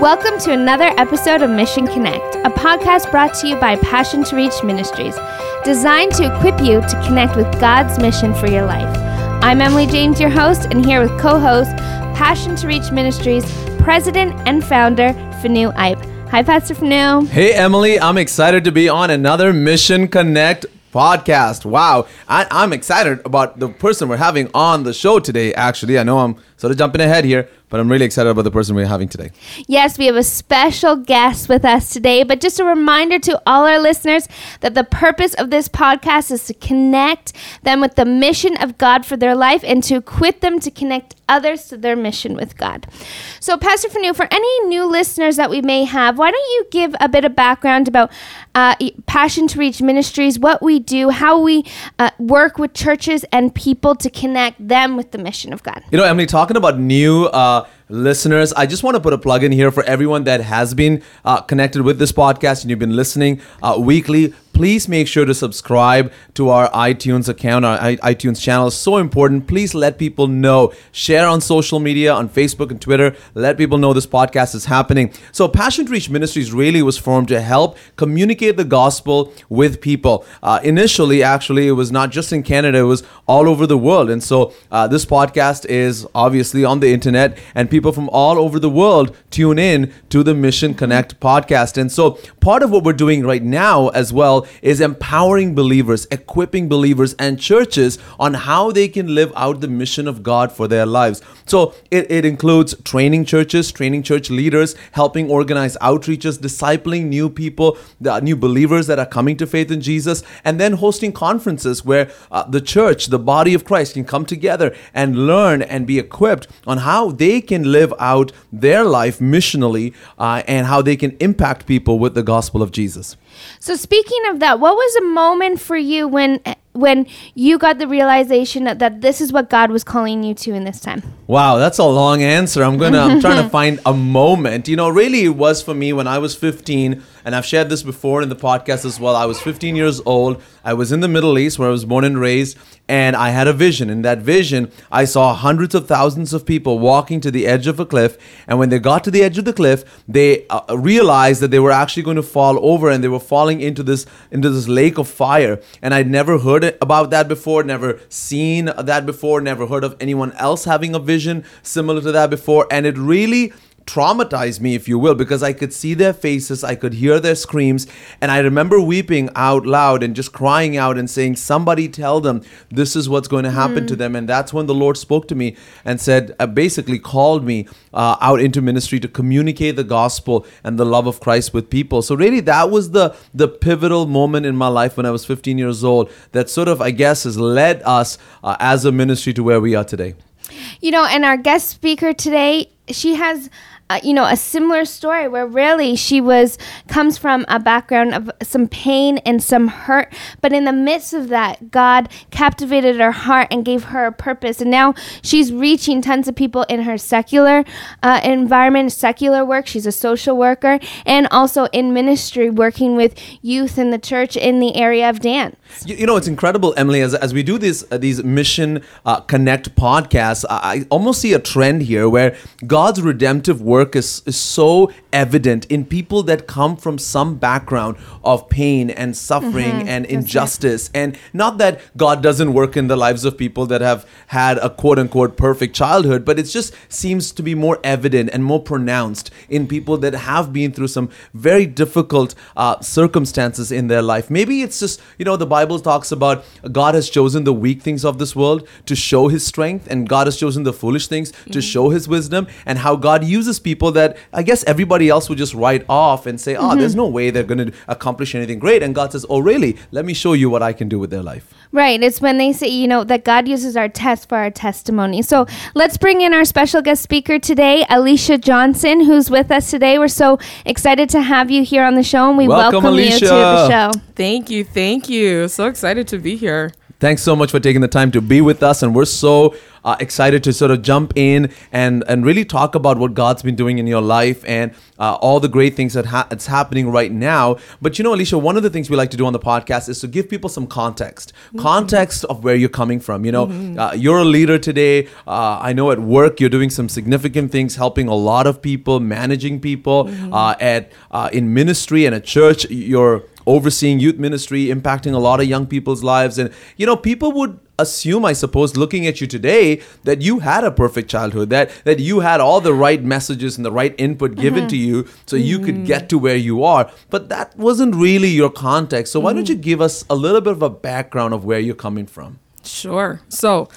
Welcome to another episode of Mission Connect, a podcast brought to you by Passion to Reach Ministries, designed to equip you to connect with God's mission for your life. I'm Emily James, your host, and here with co host, Passion to Reach Ministries, president and founder, Fanu Ipe. Hi, Pastor Fanu. Hey, Emily, I'm excited to be on another Mission Connect podcast. Wow. I, am excited about the person we're having on the show today, actually. I know I'm sort of jumping ahead here, but I'm really excited about the person we're having today. Yes, we have a special guest with us today. But just a reminder to all our listeners that the purpose of this podcast is to connect them with the mission of God for their life and to equip them to connect others to their mission with God. So, Pastor Fanu, for any new listeners that we may have, why don't you give a bit of background about uh, Passion to Reach Ministries, what we do, how we uh, work with churches and people to connect them with the mission of God? You know, Emily, talking about new. Uh, listeners, I just want to put a plug in here for everyone that has been uh, connected with this podcast and you've been listening uh, weekly please make sure to subscribe to our iTunes account, our iTunes channel is so important. Please let people know. Share on social media, on Facebook and Twitter. Let people know this podcast is happening. So, Passion to Reach Ministries really was formed to help communicate the gospel with people. Uh, initially, actually, it was not just in Canada, it was all over the world. And so, uh, this podcast is obviously on the internet, and people from all over the world tune in to the Mission Connect podcast. And so, part of what we're doing right now as well is empowering believers, equipping believers and churches on how they can live out the mission of God for their lives. So it, it includes training churches, training church leaders, helping organize outreaches, discipling new people, the new believers that are coming to faith in Jesus, and then hosting conferences where uh, the church, the body of Christ, can come together and learn and be equipped on how they can live out their life missionally uh, and how they can impact people with the gospel of Jesus. So speaking of that, what was a moment for you when when you got the realization that, that this is what God was calling you to in this time? Wow, that's a long answer. I'm gonna I'm trying to find a moment. You know, really it was for me when I was 15, and I've shared this before in the podcast as well. I was 15 years old. I was in the Middle East where I was born and raised, and I had a vision. In that vision, I saw hundreds of thousands of people walking to the edge of a cliff, and when they got to the edge of the cliff, they uh, realized that they were actually going to fall over, and they were falling into this into this lake of fire. And I'd never heard heard about that before, never seen that before, never heard of anyone else having a vision similar to that before. And it really traumatized me, if you will, because I could see their faces, I could hear their screams, and I remember weeping out loud and just crying out and saying, Somebody tell them this is what's going to happen mm. to them. And that's when the Lord spoke to me and said, uh, basically called me uh, out into ministry to communicate the gospel and the love of Christ with people. So, really, that was the, the pivotal moment in my life when I was 15 years old that sort of, I guess, has led us uh, as a ministry to where we are today. You know, and our guest speaker today, she has uh, you know, a similar story where really she was comes from a background of some pain and some hurt, but in the midst of that, God captivated her heart and gave her a purpose, and now she's reaching tons of people in her secular uh, environment, secular work. She's a social worker and also in ministry, working with youth in the church in the area of dance. You, you know, it's incredible, Emily. As, as we do these uh, these Mission uh, Connect podcasts, I, I almost see a trend here where God's redemptive work is, is so evident in people that come from some background of pain and suffering mm-hmm. and injustice. And not that God doesn't work in the lives of people that have had a quote unquote perfect childhood, but it just seems to be more evident and more pronounced in people that have been through some very difficult uh, circumstances in their life. Maybe it's just, you know, the Bible talks about God has chosen the weak things of this world to show his strength, and God has chosen the foolish things mm-hmm. to show his wisdom, and how God uses people that I guess everybody else would just write off and say, oh, mm-hmm. there's no way they're going to accomplish anything great. And God says, oh, really? Let me show you what I can do with their life. Right. It's when they say, you know, that God uses our test for our testimony. So let's bring in our special guest speaker today, Alicia Johnson, who's with us today. We're so excited to have you here on the show, and we welcome, welcome you to the show. Thank you. Thank you. So excited to be here. Thanks so much for taking the time to be with us, and we're so uh, excited to sort of jump in and and really talk about what God's been doing in your life and uh, all the great things that ha- that's happening right now. But you know, Alicia, one of the things we like to do on the podcast is to give people some context, mm-hmm. context of where you're coming from. You know, mm-hmm. uh, you're a leader today. Uh, I know at work you're doing some significant things, helping a lot of people, managing people. Mm-hmm. Uh, at uh, in ministry and at church, you're overseeing youth ministry, impacting a lot of young people's lives. And, you know, people would assume, I suppose, looking at you today, that you had a perfect childhood, that that you had all the right messages and the right input given mm-hmm. to you so mm-hmm. you could mm-hmm. get to where you are. But that wasn't really your context. So why mm-hmm. don't you give us a little bit of a background of where you're coming from? Sure. So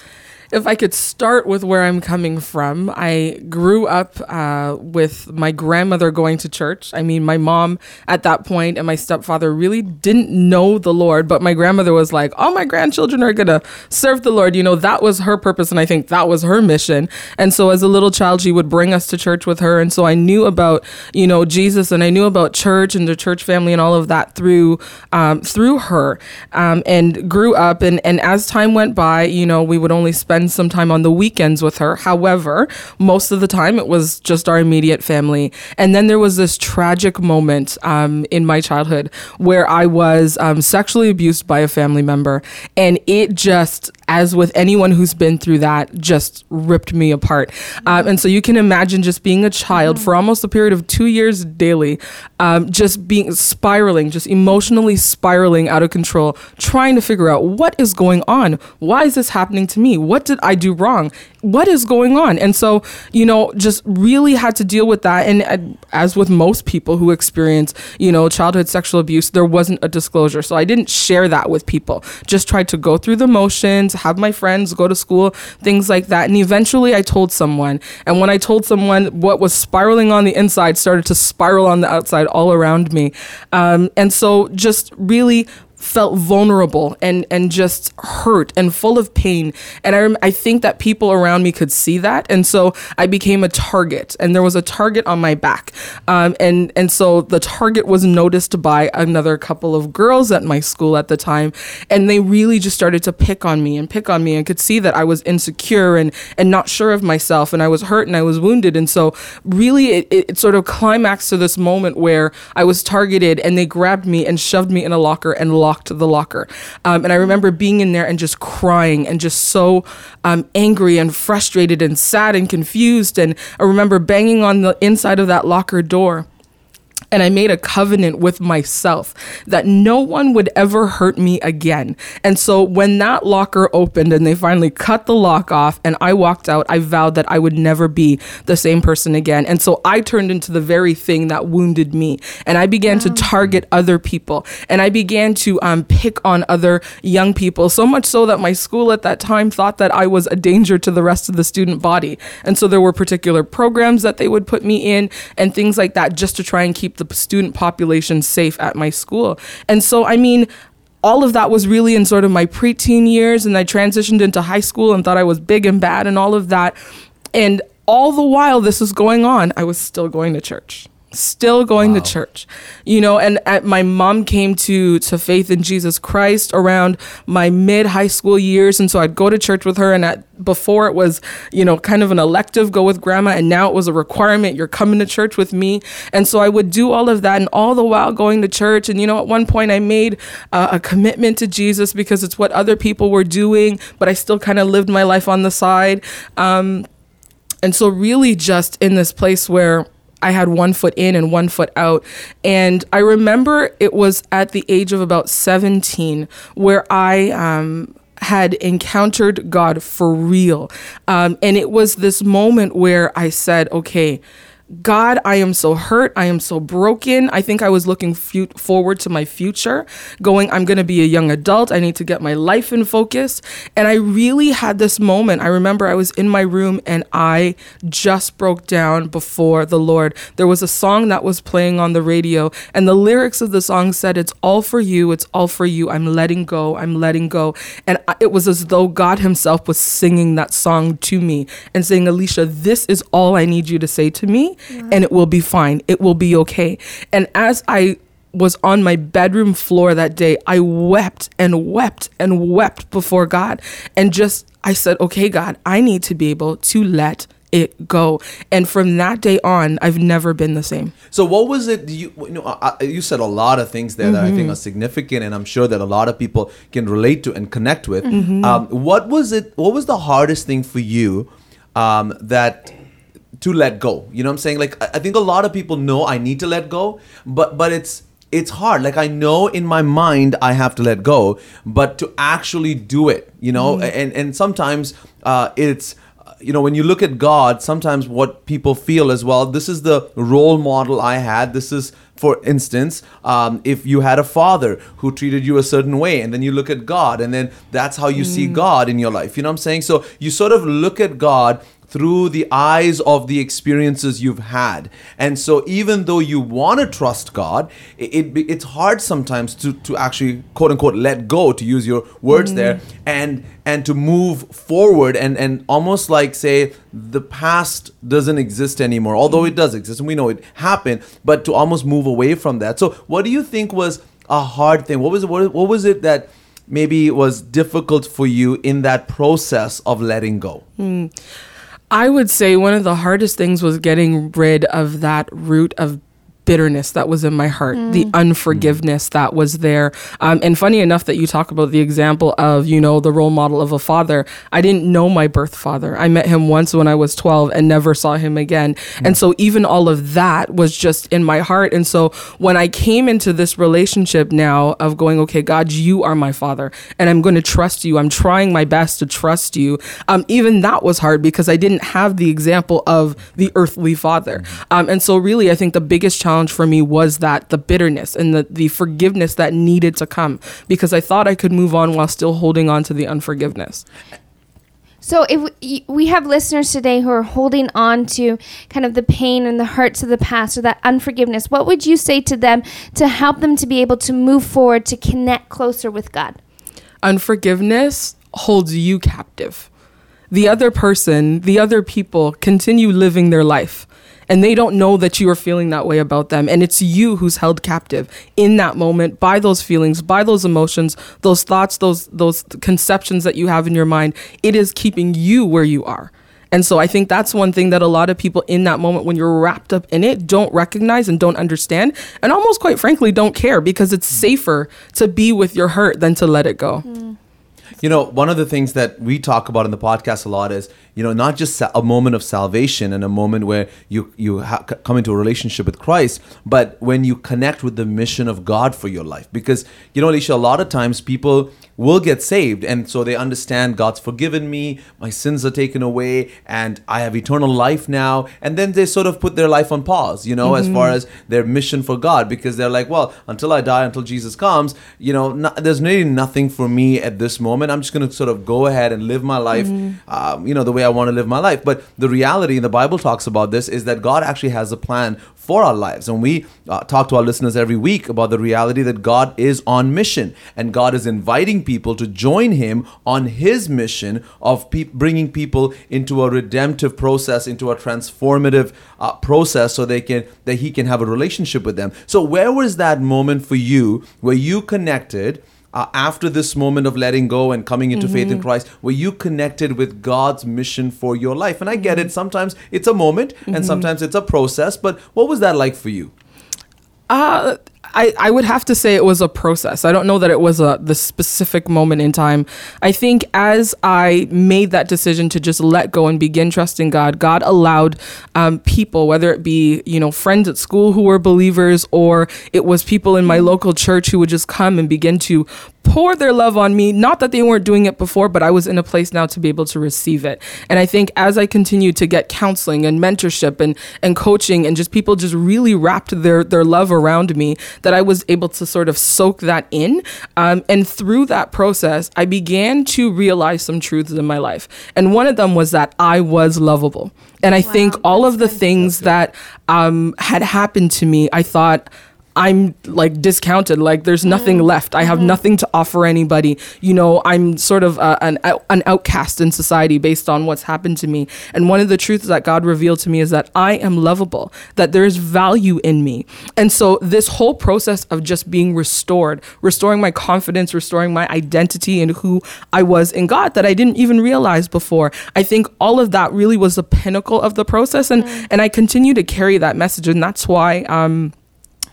if I could start with where I'm coming from, I grew up uh, with my grandmother going to church. I mean, my mom at that point and my stepfather really didn't know the Lord, but my grandmother was like, all my grandchildren are going to serve the Lord. You know, that was her purpose. And I think that was her mission. And so as a little child, she would bring us to church with her. And so I knew about, you know, Jesus and I knew about church and the church family and all of that through, um, through her um, and grew up. And, and as time went by, you know, we would only spend spend some time on the weekends with her. However, most of the time it was just our immediate family. And then there was this tragic moment um, in my childhood where I was um, sexually abused by a family member. And it just, as with anyone who's been through that, just ripped me apart. Um, and so you can imagine just being a child for almost a period of two years daily, um, just being spiraling, just emotionally spiraling out of control, trying to figure out what is going on. Why is this happening to me? What did I do wrong? What is going on? And so, you know, just really had to deal with that. And uh, as with most people who experience, you know, childhood sexual abuse, there wasn't a disclosure. So I didn't share that with people. Just tried to go through the motions, have my friends go to school, things like that. And eventually I told someone. And when I told someone, what was spiraling on the inside started to spiral on the outside all around me. Um, and so just really felt vulnerable and and just hurt and full of pain. And I I think that people around me could see that. And so I became a target and there was a target on my back. Um, and and so the target was noticed by another couple of girls at my school at the time. And they really just started to pick on me and pick on me and could see that I was insecure and and not sure of myself. And I was hurt and I was wounded. And so really it, it sort of climaxed to this moment where I was targeted and they grabbed me and shoved me in a locker and locked locked the locker. Um, and I remember being in there and just crying and just so um, angry and frustrated and sad and confused. And I remember banging on the inside of that locker door and I made a covenant with myself that no one would ever hurt me again. And so when that locker opened and they finally cut the lock off and I walked out, I vowed that I would never be the same person again. And so I turned into the very thing that wounded me. And I began wow. to target other people and I began to um, pick on other young people, so much so that my school at that time thought that I was a danger to the rest of the student body. And so there were particular programs that they would put me in and things like that just to try and keep the the student population safe at my school. And so, I mean, all of that was really in sort of my preteen years, and I transitioned into high school and thought I was big and bad and all of that. And all the while this was going on, I was still going to church still going wow. to church. You know and at, my mom came to to faith in jesus christ around my mid high school years and so i'd go to church with her and at, before it was you know kind of an elective go with grandma and now it was a requirement you're coming to church with me. And so i would do all of that and all the while going to church and you know at one point i made uh, a commitment to jesus because it's what other people were doing but i still kind of lived my life on the side. Um, and so really just in this place where I had one foot in and one foot out. And I remember it was at the age of about 17 where I, um, had encountered God for real. Um, and it was this moment where I said, okay, God, I am so hurt. I am so broken. I think I was looking fu- forward to my future, going, I'm going to be a young adult. I need to get my life in focus. And I really had this moment. I remember I was in my room and I just broke down before the Lord. There was a song that was playing on the radio, and the lyrics of the song said, It's all for you. It's all for you. I'm letting go. I'm letting go. And it was as though God Himself was singing that song to me and saying, Alicia, this is all I need you to say to me and it will be fine. It will be okay. And as I was on my bedroom floor that day, I wept and wept and wept before God. And just, I said, okay, God, I need to be able to let it go. And from that day on, I've never been the same. So what was it? You you know I, you said a lot of things there that I Mm-hmm. think are significant, and I'm sure that a lot of people can relate to and connect with. Mm-hmm. Um, what was it? What was the hardest thing for you um, that to let go? You know what I'm saying? Like I think a lot of people know I need to let go, but but it's it's hard. Like I know in my mind I have to let go, but to actually do it, you know, and and sometimes uh, it's you know when you look at god sometimes what people feel as well this is the role model i had this is for instance um, if you had a father who treated you a certain way and then you look at god and then that's how you see god in your life you know what i'm saying so you sort of look at god through the eyes of the experiences you've had. And so even though you want to trust God, it, it it's hard sometimes to to actually quote unquote let go to use your words mm-hmm. there and and to move forward and and almost like say the past doesn't exist anymore although it does exist and we know it happened but to almost move away from that. So what do you think was a hard thing? What was it what, what was it that maybe was difficult for you in that process of letting go? Hmm. I would say one of the hardest things was getting rid of that root of bitterness that was in my heart, the unforgiveness that was there. Um, and funny enough that you talk about the example of, you know, the role model of a father. I didn't know my birth father. I met him once when I was 12 and never saw him again. And so even all of that was just in my heart. And so when I came into this relationship now of going, okay, God, you are my father and I'm going to trust you. I'm trying my best to trust you. Um, even that was hard because I didn't have the example of the earthly father. Um, and so really, I think the biggest challenge for me was that the bitterness and the, the forgiveness that needed to come because I thought I could move on while still holding on to the unforgiveness. So if we, we have listeners today who are holding on to kind of the pain and the hurts of the past or that unforgiveness, what would you say to them to help them to be able to move forward to connect closer with God? Unforgiveness holds you captive. The other person, the other people continue living their life. And they don't know that you are feeling that way about them. And it's you who's held captive in that moment by those feelings, by those emotions, those thoughts, those those conceptions that you have in your mind. It is keeping you where you are. And so I think that's one thing that a lot of people in that moment when you're wrapped up in it don't recognize and don't understand and almost quite frankly don't care because it's safer to be with your hurt than to let it go. Mm. You know, one of the things that we talk about in the podcast a lot is, you know, not just a moment of salvation and a moment where you you ha- come into a relationship with Christ, but when you connect with the mission of God for your life. Because you know, Alicia, a lot of times people will get saved, and so they understand God's forgiven me, my sins are taken away, and I have eternal life now. And then they sort of put their life on pause, you know, as far mm-hmm. as their mission for God, because they're like, well, until I die, until Jesus comes, you know, no, there's really nothing for me at this moment. I'm just going to sort of go ahead and live my life, um, you know, the way I want to live my life. But the reality, and the Bible talks about this, is that God actually has a plan for our lives. And we uh, talk to our listeners every week about the reality that God is on mission and God is inviting people to join Him on His mission of pe- bringing people into a redemptive process, into a transformative uh, process, so they can that He can have a relationship with them. So, where was that moment for you where you connected? Uh, after this moment of letting go and coming into faith in Christ, where you connected with God's mission for your life. And I get it. Sometimes it's a moment and sometimes it's a process. But what was that like for you? Uh, I, I would have to say it was a process. I don't know that it was a the specific moment in time. I think as I made that decision to just let go and begin trusting God, God allowed um, people, whether it be you know friends at school who were believers, or it was people in my local church who would just come and begin to pour their love on me. Not that they weren't doing it before, but I was in a place now to be able to receive it. And I think as I continued to get counseling and mentorship and and coaching and just people just really wrapped their their love around me, that I was able to sort of soak that in. Um, and through that process, I began to realize some truths in my life. And one of them was that I was lovable. And I think all of the things that um, had happened to me, I thought. I'm like discounted. Like there's nothing left. I have nothing to offer anybody. You know, I'm sort of uh, an an outcast in society based on what's happened to me. And one of the truths that God revealed to me is that I am lovable. That there is value in me. And so this whole process of just being restored, restoring my confidence, restoring my identity and who I was in God that I didn't even realize before. I think all of that really was the pinnacle of the process, and and I continue to carry that message, and that's why. Um,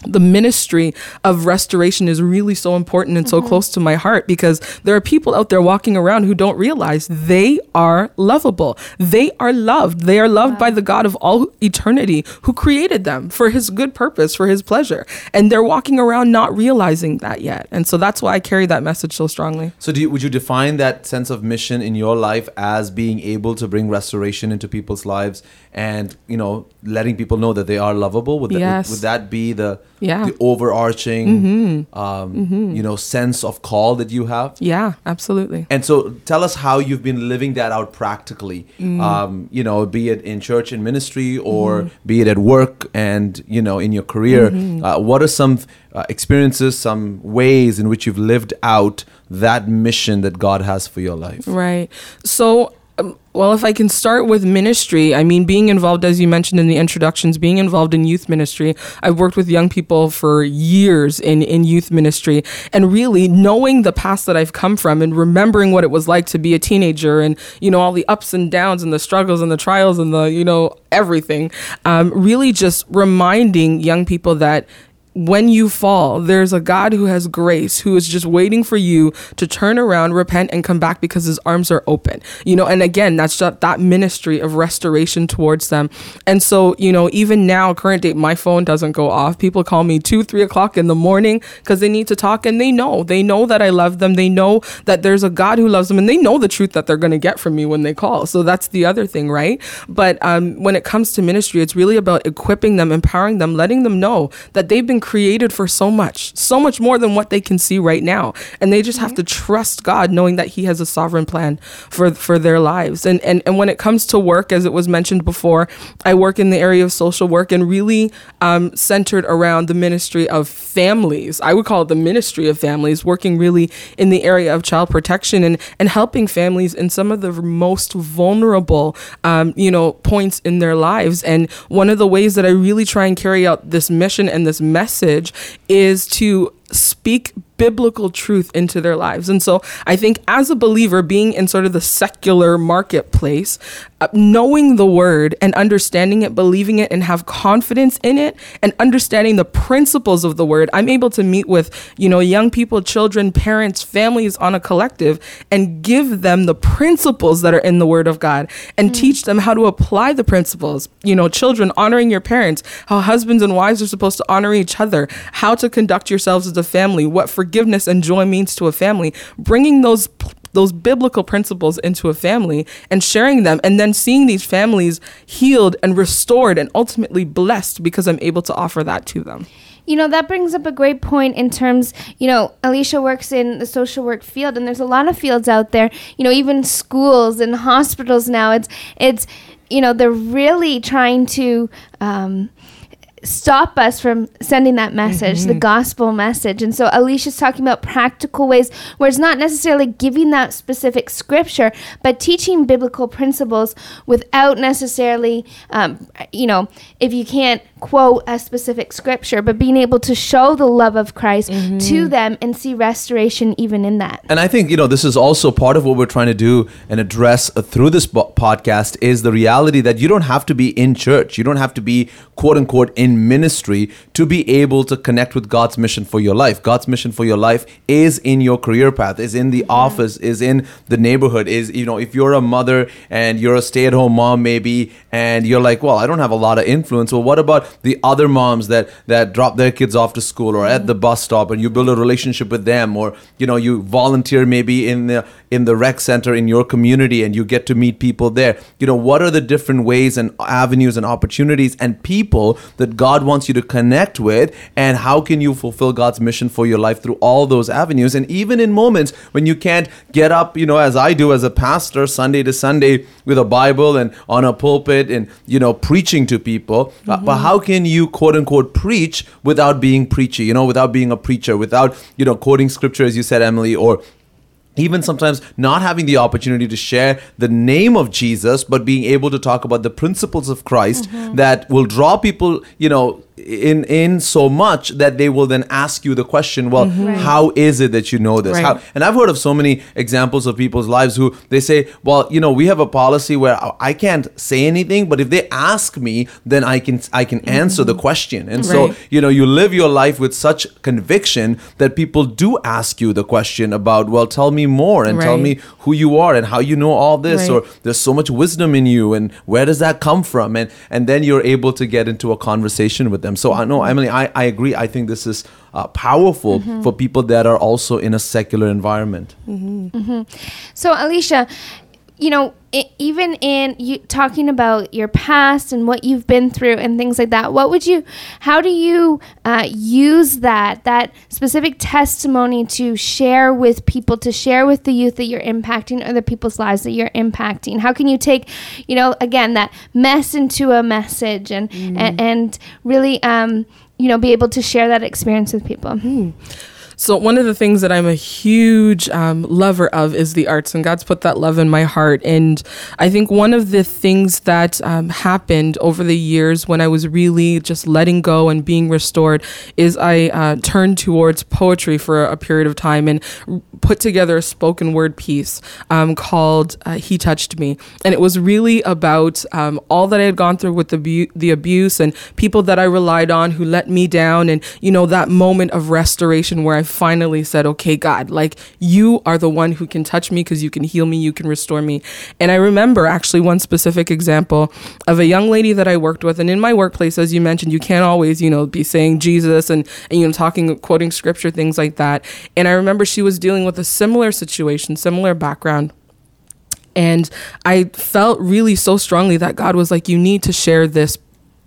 the ministry of restoration is really so important and so mm-hmm. close to my heart because there are people out there walking around who don't realize they are lovable. They are loved. They are loved by the God of all eternity who created them for his good purpose, for his pleasure. And they're walking around not realizing that yet. And so that's why I carry that message so strongly. So, do you, would you define that sense of mission in your life as being able to bring restoration into people's lives, and you know, letting people know that they are lovable? Would that, Yes. would, would that be the Yeah. the overarching, um, you know, sense of call that you have? Yeah, absolutely. And so, tell us how you've been living that out practically. Um, you know, be it in church and ministry, or be it at work and you know in your career. Uh, what are some uh, experiences, some ways in which you've lived out that mission that God has for your life? Right. So, um, well, if I can start with ministry, I mean, being involved, as you mentioned in the introductions, being involved in youth ministry. I've worked with young people for years in, in youth ministry. And really knowing the past that I've come from and remembering what it was like to be a teenager and, you know, all the ups and downs and the struggles and the trials and the, you know, everything, um, really just reminding young people that when you fall, there's a God who has grace, who is just waiting for you to turn around, repent, and come back because his arms are open. You know, and again, that's just that ministry of restoration towards them. And so, you know, even now, current date, my phone doesn't go off. People call me two, three o'clock in the morning because they need to talk and they know. They know that I love them. They know that there's a God who loves them and they know the truth that they're going to get from me when they call. So that's the other thing, right? But um, when it comes to ministry, it's really about equipping them, empowering them, letting them know that they've been created for so much, so much more than what they can see right now. And they just have to trust God, knowing that He has a sovereign plan for for their lives. And and and when it comes to work, as it was mentioned before, I work in the area of social work and really um, centered around the ministry of families. I would call it the ministry of families, working really in the area of child protection and and helping families in some of the most vulnerable, um, you know, points in their lives. And one of the ways that I really try and carry out this mission and this message is to speak biblical truth into their lives. And so I think as a believer, being in sort of the secular marketplace, uh, knowing the word and understanding it, believing it, and have confidence in it, and understanding the principles of the word, I'm able to meet with, you know, young people, children, parents, families on a collective and give them the principles that are in the word of God and teach them how to apply the principles. You know, children honoring your parents, how husbands and wives are supposed to honor each other, how to conduct yourselves as a family, what forgiveness and joy means to a family, bringing those those biblical principles into a family and sharing them and then seeing these families healed and restored and ultimately blessed because I'm able to offer that to them. You know, that brings up a great point in terms, you know, Alicia works in the social work field and there's a lot of fields out there, you know, even schools and hospitals now. It's, it's, you know, they're really trying to, um, stop us from sending that message, the gospel message. And so Alicia's talking about practical ways where it's not necessarily giving that specific scripture, but teaching biblical principles without necessarily, um, you know, if you can't quote a specific scripture, but being able to show the love of Christ to them and see restoration even in that. And I think you know this is also part of what we're trying to do and address uh, through this podcast is the reality that you don't have to be in church, you don't have to be quote unquote in ministry to be able to connect with God's mission for your life. God's mission for your life is in your career path, is in the office, is in the neighborhood. Is you know if you're a mother and you're a stay-at-home mom maybe, and you're like, well, I don't have a lot of influence. Well, what about the other moms that that drop their kids off to school or at the mm-hmm. bus stop, and you build a relationship with them, or you know you volunteer maybe in the in the rec center in your community, and you get to meet people there. You know what are the different ways and avenues and opportunities and people that God wants you to connect with, and how can you fulfill God's mission for your life through all those avenues, and even in moments when you can't get up, you know, as I do as a pastor, Sunday to Sunday with a Bible and on a pulpit and you know preaching to people, uh, but how can you quote unquote preach without being preachy, you know, without being a preacher, without, you know, quoting scripture, as you said, Emily, or even sometimes not having the opportunity to share the name of Jesus, but being able to talk about the principles of Christ mm-hmm. that will draw people, you know, in in so much that they will then ask you the question, well, mm-hmm. how is it that you know this? Right. How, and I've heard of so many examples of people's lives who they say, well, you know, we have a policy where I- can't say anything, but if they ask me, then I can I can mm-hmm. answer the question. And so, you know, you live your life with such conviction that people do ask you the question about, well, tell me more and tell me who you are and how you know all this, Right. or there's so much wisdom in you, and where does that come from? And and then you're able to get into a conversation with them. So I know, Emily, I, I agree. I think this is uh, powerful mm-hmm. for people that are also in a secular environment. Mm-hmm. Mm-hmm. So, Alicia, you know, i even in you talking about your past and what you've been through and things like that, what would you, how do you uh, use that that specific testimony to share with people, to share with the youth that you're impacting, or the people's lives that you're impacting? How can you take, you know, again that mess into a message and and, and really, um, you know, be able to share that experience with people? So one of the things that I'm a huge um, lover of is the arts, and God's put that love in my heart. And I think one of the things that um, happened over the years when I was really just letting go and being restored is I uh, turned towards poetry for a period of time and put together a spoken word piece um, called uh, "He Touched Me," and it was really about um, all that I had gone through with the bu- the abuse and people that I relied on who let me down, and you know that moment of restoration where I finally said, "Okay, God, like you are the one who can touch me because you can heal me, you can restore me." And I remember actually one specific example of a young lady that I worked with, and in my workplace, as you mentioned, you can't always you know be saying Jesus and, and you know talking quoting scripture things like that. And I remember she was dealing with a similar situation, similar background. And I felt really so strongly that God was like, you need to share this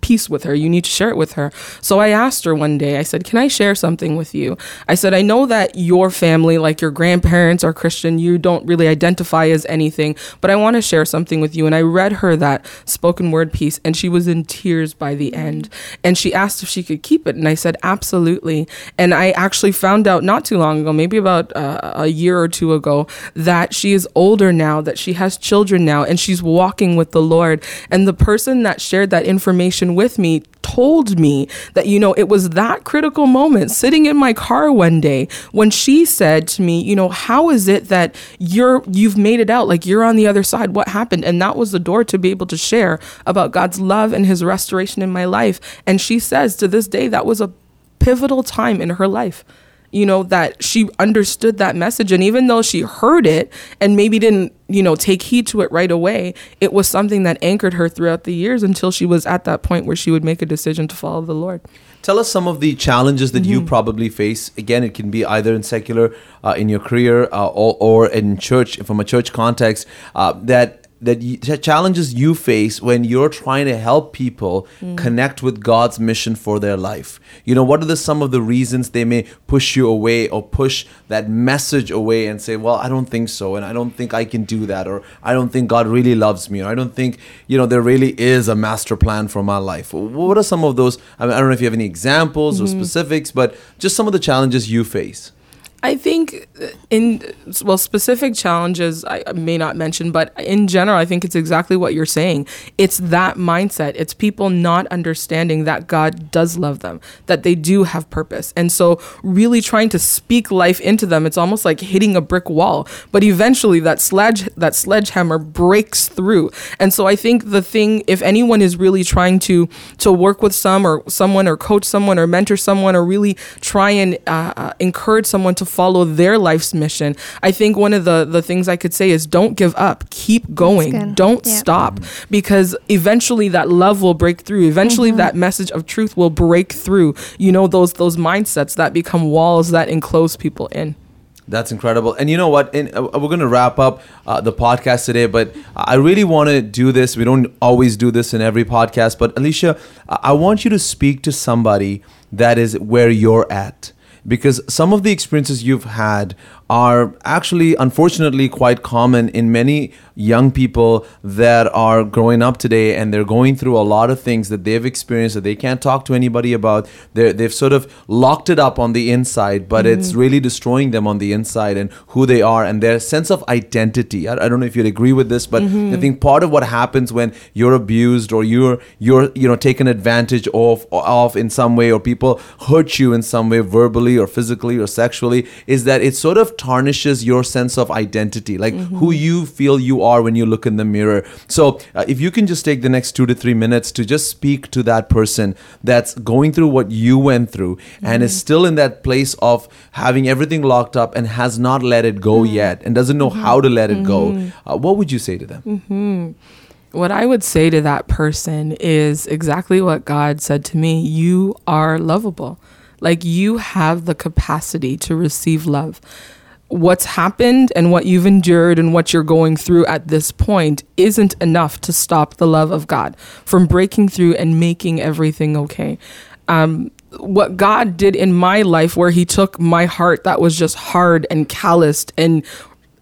piece with her. You need to share it with her. So I asked her one day, I said, Can I share something with you? I said, I know that your family, like your grandparents, are Christian. You don't really identify as anything, but I want to share something with you. And I read her that spoken word piece, and she was in tears by the end. And she asked if she could keep it. And I said, Absolutely. And I actually found out not too long ago, maybe about uh, a year or two ago, that she is older now, that she has children now, and she's walking with the Lord. And the person that shared that information with me told me that you know it was that critical moment sitting in my car one day when she said to me you know how is it that you're you've made it out? Like you're on the other side. What happened? And that was the door to be able to share about God's love and his restoration in my life. And she says to this day that was a pivotal time in her life you know that she understood that message. And even though she heard it and maybe didn't you know take heed to it right away it was something that anchored her throughout the years until she was at that point where she would make a decision to follow the lord. Tell us some of the challenges that you probably face. Again, it can be either in secular, uh, in your career, uh, or, or in church, from a church context, uh, that that you, ch- challenges you face when you're trying to help people hmm. connect with God's mission for their life. You know, what are the some of the reasons they may push you away or push that message away and say, "Well, I don't think so, and I don't think I can do that, or I don't think God really loves me, or I don't think you know there really is a master plan for my life." What are some of those? I, mean, I don't know if you have any examples or hmm. specifics, but just some of the challenges you face. I think uh, in well specific challenges I may not mention, but in general, I think it's exactly what you're saying. It's that mindset. It's people not understanding that God does love them, that they do have purpose, and so really trying to speak life into them. It's almost like hitting a brick wall, but eventually that sledge that sledgehammer breaks through. And so I think the thing, if anyone is really trying to to work with some or someone or coach someone or mentor someone or really try and uh, uh, encourage someone to follow their life's mission, I think one of the the things I could say is don't give up, keep going, don't Yeah. stop, because eventually that love will break through. Eventually that message of truth will break through. You know those those mindsets that become walls that enclose people in. That's incredible. And you know what? And uh, we're going to wrap up uh, the podcast today, but I really want to do this. We don't always do this in every podcast, but Alicia, I I want you to speak to somebody that is where you're at. Because some of the experiences you've had are actually, unfortunately, quite common in many young people that are growing up today and they're going through a lot of things that they've experienced that they can't talk to anybody about. They're, they've sort of locked it up on the inside, but mm-hmm. it's really destroying them on the inside and who they are and their sense of identity. I, I don't know if you'd agree with this, but mm-hmm. I think part of what happens when you're abused or you're you're you know taken advantage of of in some way or people hurt you in some way verbally or physically or sexually is that it sort of tarnishes your sense of identity, like who you feel you are when you look in the mirror. So uh, if you can just take the next two to three minutes to just speak to that person that's going through what you went through and is still in that place of having everything locked up and has not let it go yet and doesn't know how to let it go, uh, what would you say to them? What I would say to that person is exactly what God said to me. You are lovable. Like you have the capacity to receive love. What's happened and what you've endured and what you're going through at this point isn't enough to stop the love of God from breaking through and making everything okay. Um, what God did in my life, where He took my heart that was just hard and calloused and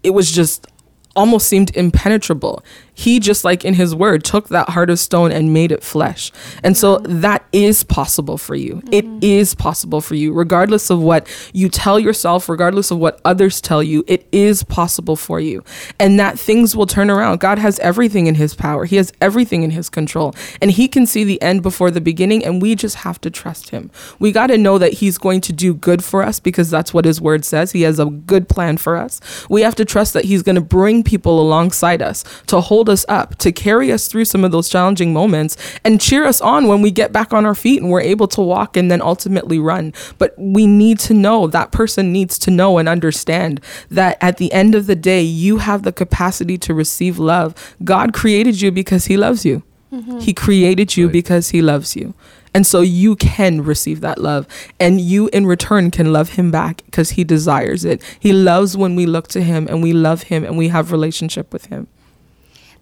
it was just almost seemed impenetrable. He just like in his word took that heart of stone and made it flesh. And so mm-hmm. that is possible for you. It mm-hmm. is possible for you regardless of what you tell yourself, regardless of what others tell you, it is possible for you. And that things will turn around. God has everything in his power. He has everything in his control. And he can see the end before the beginning and we just have to trust him. We got to know that he's going to do good for us because that's what his word says. He has a good plan for us. We have to trust that he's going to bring people alongside us to hold us up, to carry us through some of those challenging moments and cheer us on when we get back on our feet and we're able to walk and then ultimately run. But we need to know that person needs to know and understand that at the end of the day, you have the capacity to receive love. God created you because he loves you. Mm-hmm. He created you Right. because he loves you. And so you can receive that love and you in return can love him back because he desires it. He loves when we look to him and we love him and we have relationship with him.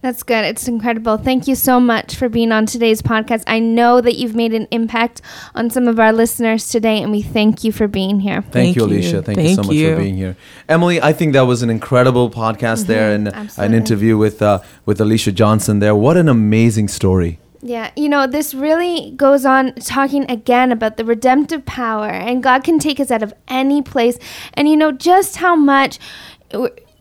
That's good. It's incredible. Thank you so much for being on today's podcast. I know that you've made an impact on some of our listeners today, and we thank you for being here. Thank, Thank you, you. Alicia. Thank, you so Thank much you. for being here, Emily. I think that was an incredible podcast there, and an interview with uh, with Alicia Johnson there. What an amazing story! Yeah, you know, this really goes on talking again about the redemptive power, and God can take us out of any place. And you know, just how much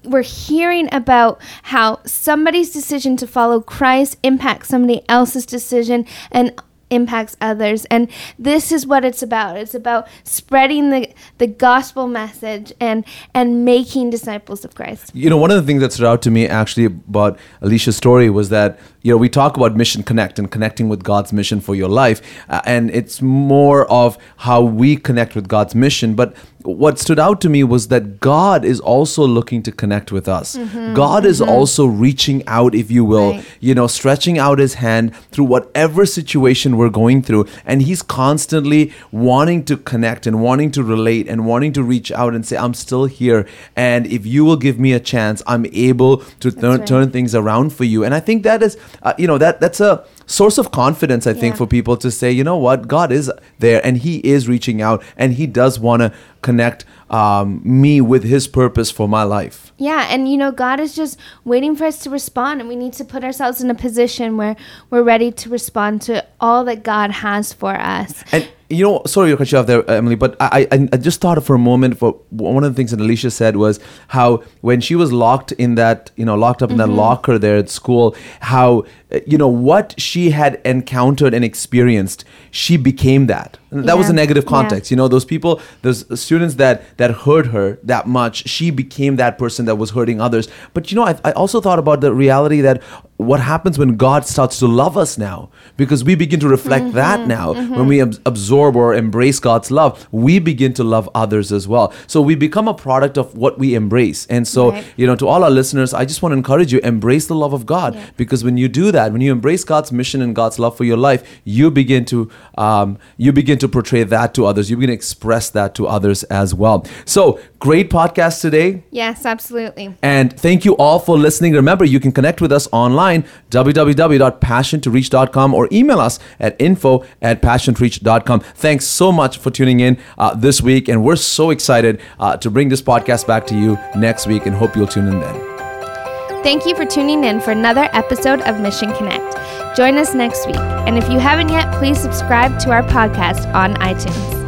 we're, hearing about how somebody's decision to follow Christ impacts somebody else's decision and impacts others and this is what it's about it's about spreading the the gospel message and and making disciples of christ You know, one of the things that stood out to me actually about Alicia's story was that you know we talk about mission connect and connecting with God's mission for your life, uh, and it's more of how we connect with God's mission. But what stood out to me was that God is also looking to connect with us. God is also reaching out, if you will, Right. you know, stretching out His hand through whatever situation we're going through, and He's constantly wanting to connect and wanting to relate and wanting to reach out and say, "I'm still here, and if you will give me a chance, I'm able to turn right. turn things around for you." And I think that is, uh, you know, that that's a source of confidence. I think Yeah. for people to say, you know what, God is there, and He is reaching out, and He does want to connect um, me with His purpose for my life. Yeah, and you know, God is just waiting for us to respond, and we need to put ourselves in a position where we're ready to respond to all that God has for us. And you know, sorry to cut you off there, Emily, but I, I, I just thought for a moment. For one of the things that Alicia said was how when she was locked in that, you know, locked up in that locker there at school, how uh, you know what she had encountered and experienced, she became that. And that was a Yeah. negative Yeah. context. You know, those people, those students that that hurt her that much, she became that person that was hurting others. But you know, I, I also thought about the reality that what happens when God starts to love us now, because we begin to reflect that now. When we ab- absorb or embrace God's love, we begin to love others as well. So we become a product of what we embrace. And so, Right. you know, to all our listeners, I just want to encourage you embrace the love of God, Yeah. because when you do that, when you embrace God's mission and God's love for your life, you begin to um, you begin to portray that to others. You begin to express that to others as well. So Great podcast today. Yes, absolutely. And thank you all for listening. Remember, you can connect with us online, www.passiontoreach.com, or email us at info at passiontoreach.com. Thanks so much for tuning in uh, this week. And we're so excited uh, to bring this podcast back to you next week and hope you'll tune in then. Thank you for tuning in for another episode of Mission Connect. Join us next week. And if you haven't yet, please subscribe to our podcast on iTunes.